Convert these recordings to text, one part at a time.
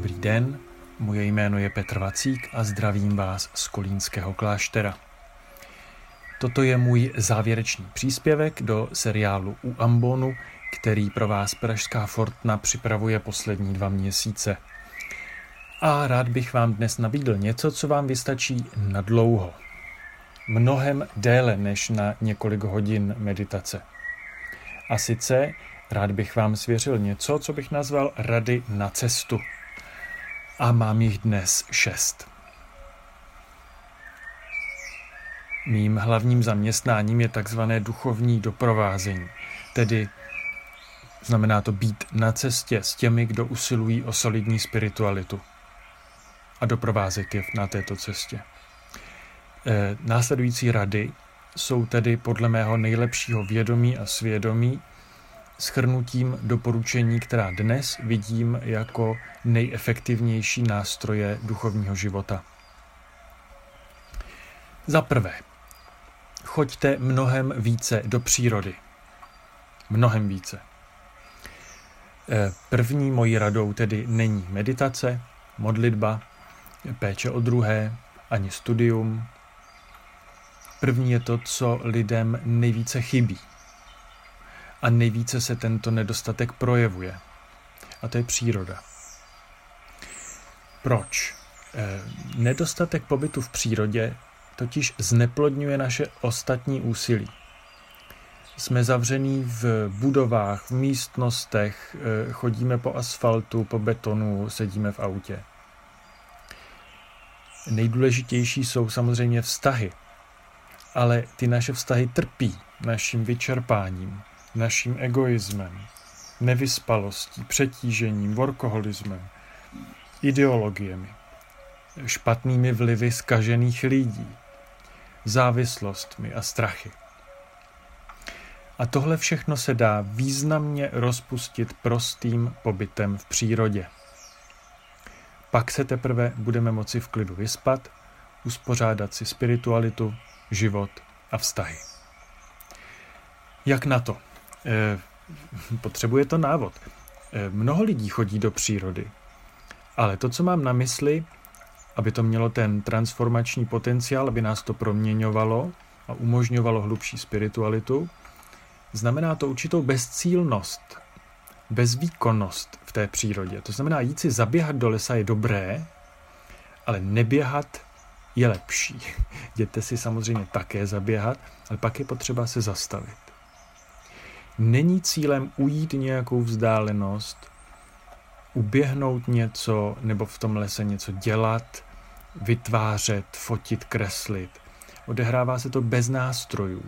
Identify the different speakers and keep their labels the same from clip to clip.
Speaker 1: Dobrý den, moje jméno je Petr Vacík a zdravím vás z Kolínského kláštera. Toto je můj závěrečný příspěvek do seriálu U Ambonu, který pro vás Pražská Fortna připravuje poslední dva měsíce. A rád bych vám dnes nabídl něco, co vám vystačí na dlouho. Mnohem déle než na několik hodin meditace. A sice rád bych vám svěřil něco, co bych nazval rady na cestu. A mám jich dnes šest. Mým hlavním zaměstnáním je takzvané duchovní doprovázení, tedy znamená to být na cestě s těmi, kdo usilují o solidní spiritualitu a doprovázet je na této cestě. E, následující rady jsou tedy podle mého nejlepšího vědomí a svědomí schrnutím doporučení, která dnes vidím jako nejefektivnější nástroje duchovního života. Za prvé, choďte mnohem více do přírody. Mnohem více. E, první mojí radou tedy není meditace, modlitba, péče o druhé, ani studium. První je to, co lidem nejvíce chybí. A nejvíce se tento nedostatek projevuje. A to je příroda. Proč? E, nedostatek pobytu v přírodě totiž zneplodňuje naše ostatní úsilí. Jsme zavření v budovách, v místnostech, e, chodíme po asfaltu, po betonu, sedíme v autě. Nejdůležitější jsou samozřejmě vztahy, ale ty naše vztahy trpí naším vyčerpáním, naším egoismem, nevyspalostí, přetížením, workoholismem, ideologiemi, špatnými vlivy skažených lidí, závislostmi a strachy. A tohle všechno se dá významně rozpustit prostým pobytem v přírodě. Pak se teprve budeme moci v klidu vyspat, uspořádat si spiritualitu, život a vztahy. Jak na to? E, potřebuje to návod. E, mnoho lidí chodí do přírody, ale to, co mám na mysli, aby to mělo ten transformační potenciál, aby nás to proměňovalo a umožňovalo hlubší spiritualitu, znamená to určitou bezcílnost, bezvýkonnost v té přírodě. To znamená, jít si zaběhat do lesa je dobré, ale neběhat je lepší. Jděte si samozřejmě také zaběhat, ale pak je potřeba se zastavit. Není cílem ujít nějakou vzdálenost, uběhnout něco nebo v tom lese něco dělat, vytvářet, fotit, kreslit. Odehrává se to bez nástrojů.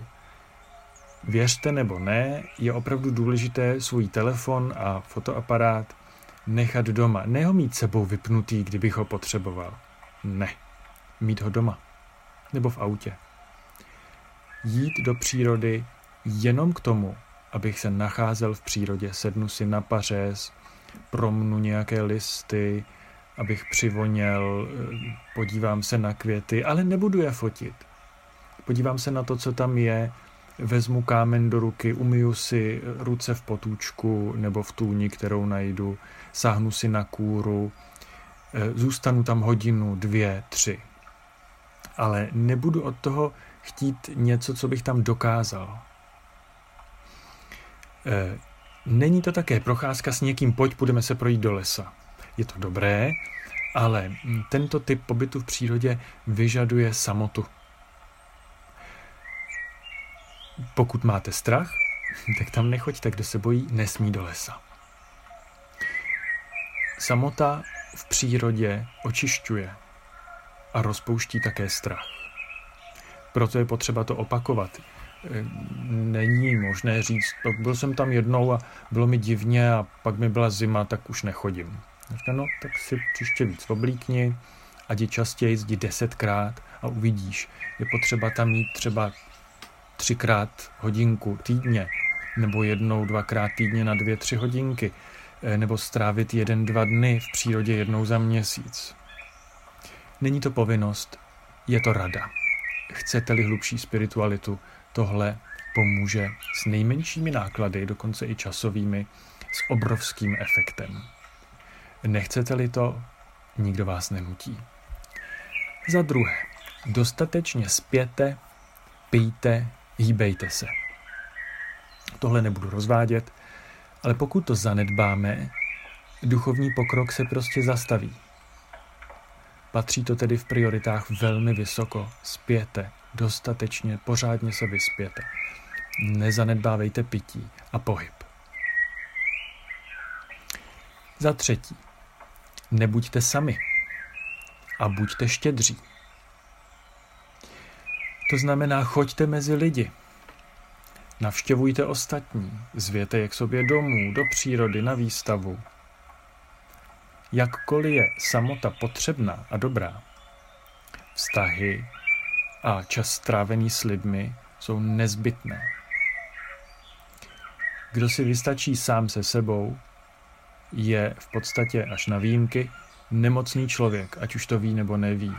Speaker 1: Věřte nebo ne, je opravdu důležité svůj telefon a fotoaparát nechat doma. Ne ho mít sebou vypnutý, kdybych ho potřeboval. Ne. Mít ho doma. Nebo v autě. Jít do přírody jenom k tomu, abych se nacházel v přírodě. Sednu si na pařez, promnu nějaké listy, abych přivoněl, podívám se na květy, ale nebudu je fotit. Podívám se na to, co tam je, vezmu kámen do ruky, umyju si ruce v potůčku nebo v tůni, kterou najdu, sáhnu si na kůru, eh, zůstanu tam hodinu, dvě, tři. Ale nebudu od toho chtít něco, co bych tam dokázal. Eh, není to také procházka s někým, pojď, půjdeme se projít do lesa. Je to dobré, ale tento typ pobytu v přírodě vyžaduje samotu. Pokud máte strach, tak tam nechoďte, kdo se bojí, nesmí do lesa. Samota v přírodě očišťuje a rozpouští také strach. Proto je potřeba to opakovat. Není možné říct, byl jsem tam jednou a bylo mi divně a pak mi byla zima, tak už nechodím. Říká, no, tak si příště víc oblíkni, ať je častěji jdi desetkrát a uvidíš. Je potřeba tam mít třeba třikrát hodinku týdně, nebo jednou, dvakrát týdně na dvě, tři hodinky, eh, nebo strávit jeden, dva dny v přírodě jednou za měsíc. Není to povinnost, je to rada. Chcete-li hlubší spiritualitu, tohle pomůže s nejmenšími náklady, dokonce i časovými, s obrovským efektem. Nechcete-li to, nikdo vás nenutí. Za druhé, dostatečně spěte, pijte, hýbejte se. Tohle nebudu rozvádět, ale pokud to zanedbáme, duchovní pokrok se prostě zastaví. Patří to tedy v prioritách velmi vysoko. Spěte, dostatečně, pořádně se vyspěte. Nezanedbávejte pití a pohyb. Za třetí, nebuďte sami a buďte štědří. To znamená, choďte mezi lidi, navštěvujte ostatní, zvěte je k sobě domů, do přírody, na výstavu. Jakkoliv je samota potřebná a dobrá, vztahy a čas strávený s lidmi jsou nezbytné. Kdo si vystačí sám se sebou, je v podstatě až na výjimky nemocný člověk, ať už to ví nebo neví,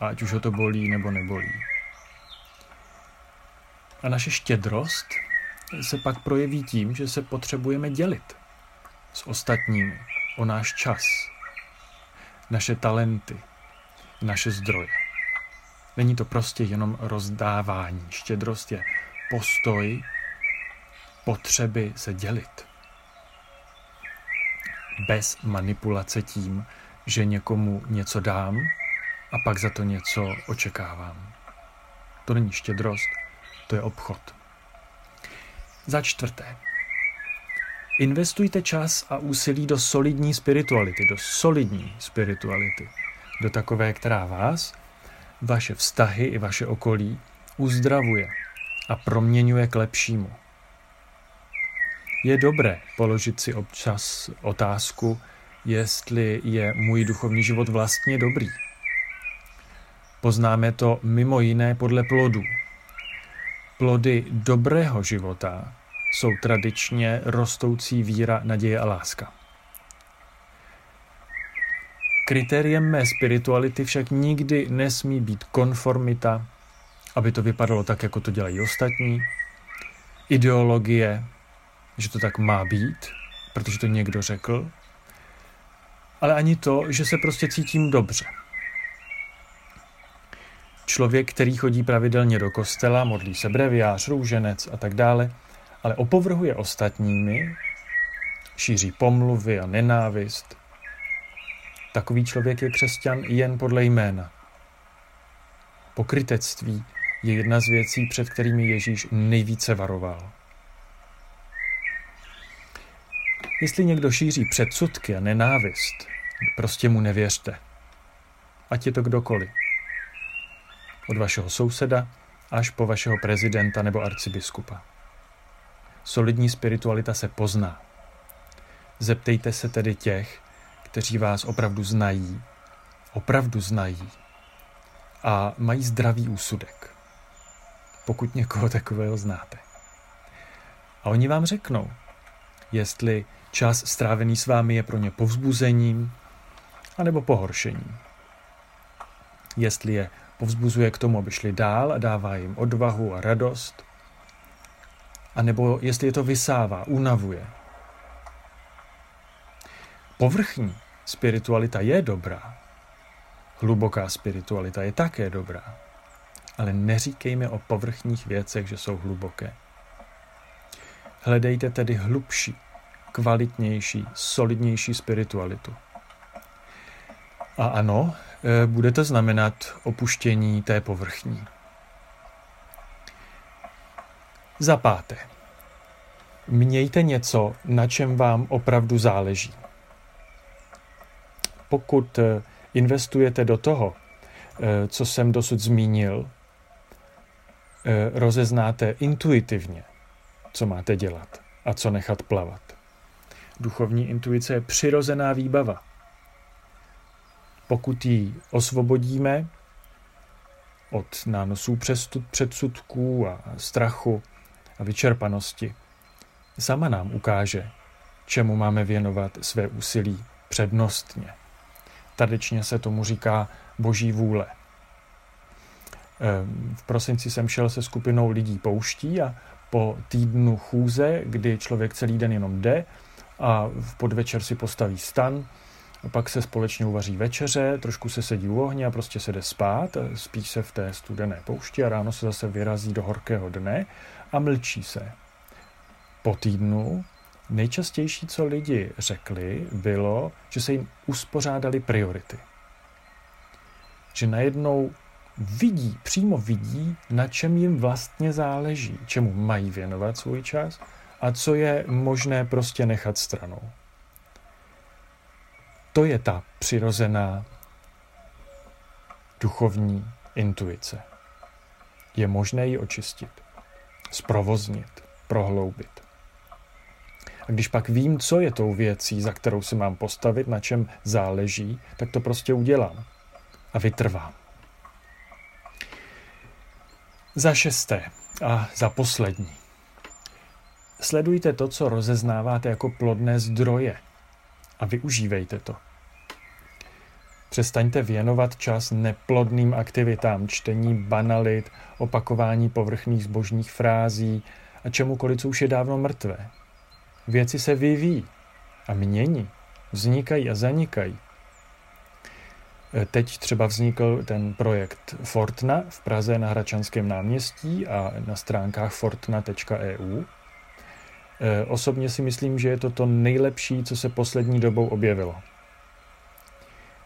Speaker 1: a ať už ho to bolí nebo nebolí. A naše štědrost se pak projeví tím, že se potřebujeme dělit s ostatními o náš čas, naše talenty, naše zdroje. Není to prostě jenom rozdávání. Štědrost je postoj potřeby se dělit. Bez manipulace tím, že někomu něco dám a pak za to něco očekávám. To není štědrost, to je obchod. Za čtvrté. Investujte čas a úsilí do solidní spirituality, do solidní spirituality, do takové, která vás, vaše vztahy i vaše okolí uzdravuje a proměňuje k lepšímu. Je dobré položit si občas otázku, jestli je můj duchovní život vlastně dobrý. Poznáme to mimo jiné podle plodů. Plody dobrého života jsou tradičně rostoucí víra, naděje a láska. Kritériem mé spirituality však nikdy nesmí být konformita, aby to vypadalo tak, jako to dělají ostatní, ideologie, že to tak má být, protože to někdo řekl, ale ani to, že se prostě cítím dobře. Člověk, který chodí pravidelně do kostela, modlí se breviář, růženec a tak dále, ale opovrhuje ostatními, šíří pomluvy a nenávist. Takový člověk je křesťan jen podle jména. Pokrytectví je jedna z věcí, před kterými Ježíš nejvíce varoval. Jestli někdo šíří předsudky a nenávist, prostě mu nevěřte. Ať je to kdokoliv. Od vašeho souseda až po vašeho prezidenta nebo arcibiskupa. Solidní spiritualita se pozná. Zeptejte se tedy těch, kteří vás opravdu znají, opravdu znají a mají zdravý úsudek. Pokud někoho takového znáte. A oni vám řeknou, jestli čas strávený s vámi je pro ně povzbuzením anebo pohoršením. Jestli je povzbuzuje k tomu, aby šli dál a dává jim odvahu a radost, a nebo jestli je to vysává, unavuje. Povrchní spiritualita je dobrá. Hluboká spiritualita je také dobrá. Ale neříkejme o povrchních věcech, že jsou hluboké. Hledejte tedy hlubší, kvalitnější, solidnější spiritualitu. A ano, e, bude to znamenat opuštění té povrchní. Za páté. Mějte něco, na čem vám opravdu záleží. Pokud e, investujete do toho, e, co jsem dosud zmínil, rozeznáte intuitivně, co máte dělat a co nechat plavat. Duchovní intuice je přirozená výbava. Pokud ji osvobodíme od nánosů předsudků a strachu a vyčerpanosti, sama nám ukáže, čemu máme věnovat své úsilí přednostně. Tradičně se tomu říká boží vůle. Ehm, v prosinci jsem šel se skupinou lidí pouští a po týdnu chůze, kdy člověk celý den jenom jde a v podvečer si postaví stan a pak se společně uvaří večeře, trošku se sedí u ohně a prostě se jde spát, spí se v té studené poušti a ráno se zase vyrazí do horkého dne a mlčí se. Po týdnu nejčastější, co lidi řekli, bylo, že se jim uspořádali priority. Že najednou vidí, přímo vidí, na čem jim vlastně záleží, čemu mají věnovat svůj čas a co je možné prostě nechat stranou. To je ta přirozená duchovní intuice. Je možné ji očistit, zprovoznit, prohloubit. A když pak vím, co je tou věcí, za kterou se mám postavit, na čem záleží, tak to prostě udělám a vytrvám. Za šesté a za poslední. Sledujte to, co rozeznáváte jako plodné zdroje a využívejte to. Přestaňte věnovat čas neplodným aktivitám, čtení banalit, opakování povrchných zbožních frází a čemukoliv, co už je dávno mrtvé. Věci se vyvíjí a mění, vznikají a zanikají. Teď třeba vznikl ten projekt Fortna v Praze na Hračanském náměstí a na stránkách fortna.eu. E, osobně si myslím, že je to to nejlepší, co se poslední dobou objevilo.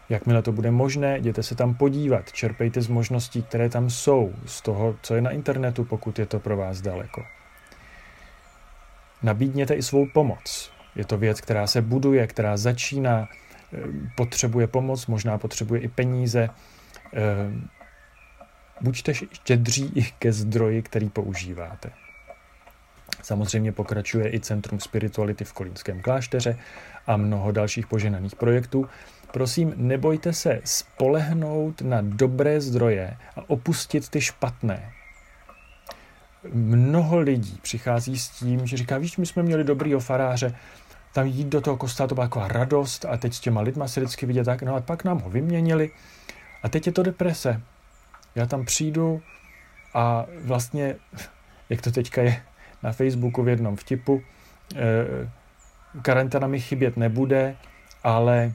Speaker 1: Jakmile to bude možné, jděte se tam podívat, čerpejte z možností, které tam jsou, z toho, co je na internetu, pokud je to pro vás daleko. Nabídněte i svou pomoc. Je to věc, která se buduje, která začíná, eh, potřebuje pomoc, možná potřebuje i peníze. Eh, buďte štědří i ke zdroji, který používáte. Samozřejmě pokračuje i Centrum spirituality v Kolínském klášteře a mnoho dalších poženaných projektů. Prosím, nebojte se spolehnout na dobré zdroje a opustit ty špatné mnoho lidí přichází s tím, že říká, víš, my jsme měli dobrý faráře, tam jít do toho kostela, to byla taková radost a teď s těma lidma se vždycky vidět tak, no a pak nám ho vyměnili a teď je to deprese. Já tam přijdu a vlastně, jak to teďka je na Facebooku v jednom vtipu, eh, karanténa mi chybět nebude, ale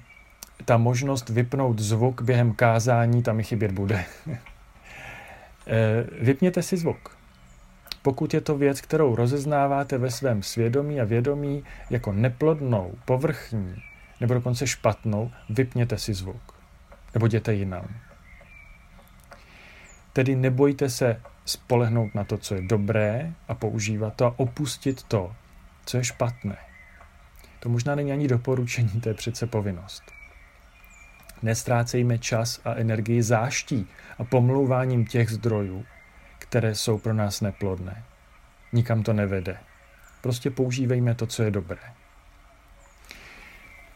Speaker 1: ta možnost vypnout zvuk během kázání, tam mi chybět bude. Eh, vypněte si zvuk. Pokud je to věc, kterou rozeznáváte ve svém svědomí a vědomí jako neplodnou, povrchní nebo dokonce špatnou, vypněte si zvuk. Nebo jděte jinam. Tedy nebojte se spolehnout na to, co je dobré a používat to a opustit to, co je špatné. To možná není ani doporučení, to je přece povinnost. Nestrácejme čas a energii záští a pomlouváním těch zdrojů, které jsou pro nás neplodné. Nikam to nevede. Prostě používejme to, co je dobré.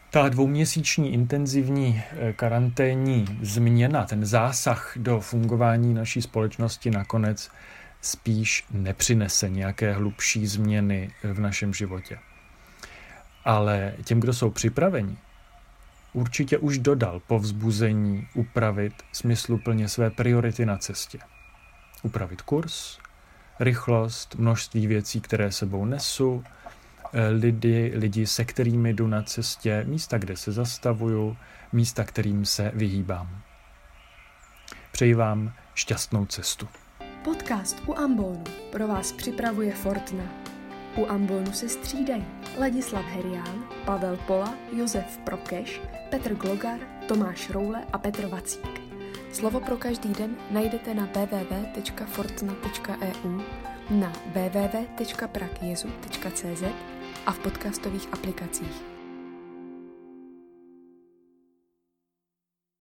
Speaker 1: Ta dvouměsíční intenzivní eh, karanténní změna, ten zásah do fungování naší společnosti nakonec spíš nepřinese nějaké hlubší změny v našem životě. Ale těm, kdo jsou připraveni, určitě už dodal povzbuzení upravit smysluplně své priority na cestě upravit kurz, rychlost, množství věcí, které sebou nesu, eh, lidi, lidi, se kterými jdu na cestě, místa, kde se zastavuju, místa, kterým se vyhýbám. Přeji vám šťastnou cestu.
Speaker 2: Podcast u Ambonu pro vás připravuje Fortna. U Ambonu se střídají Ladislav Herián, Pavel Pola, Josef Prokeš, Petr Glogar, Tomáš Roule a Petr Vacík. Slovo pro každý den najdete na www.fortna.eu, na www.prakjezu.cz a v podcastových aplikacích.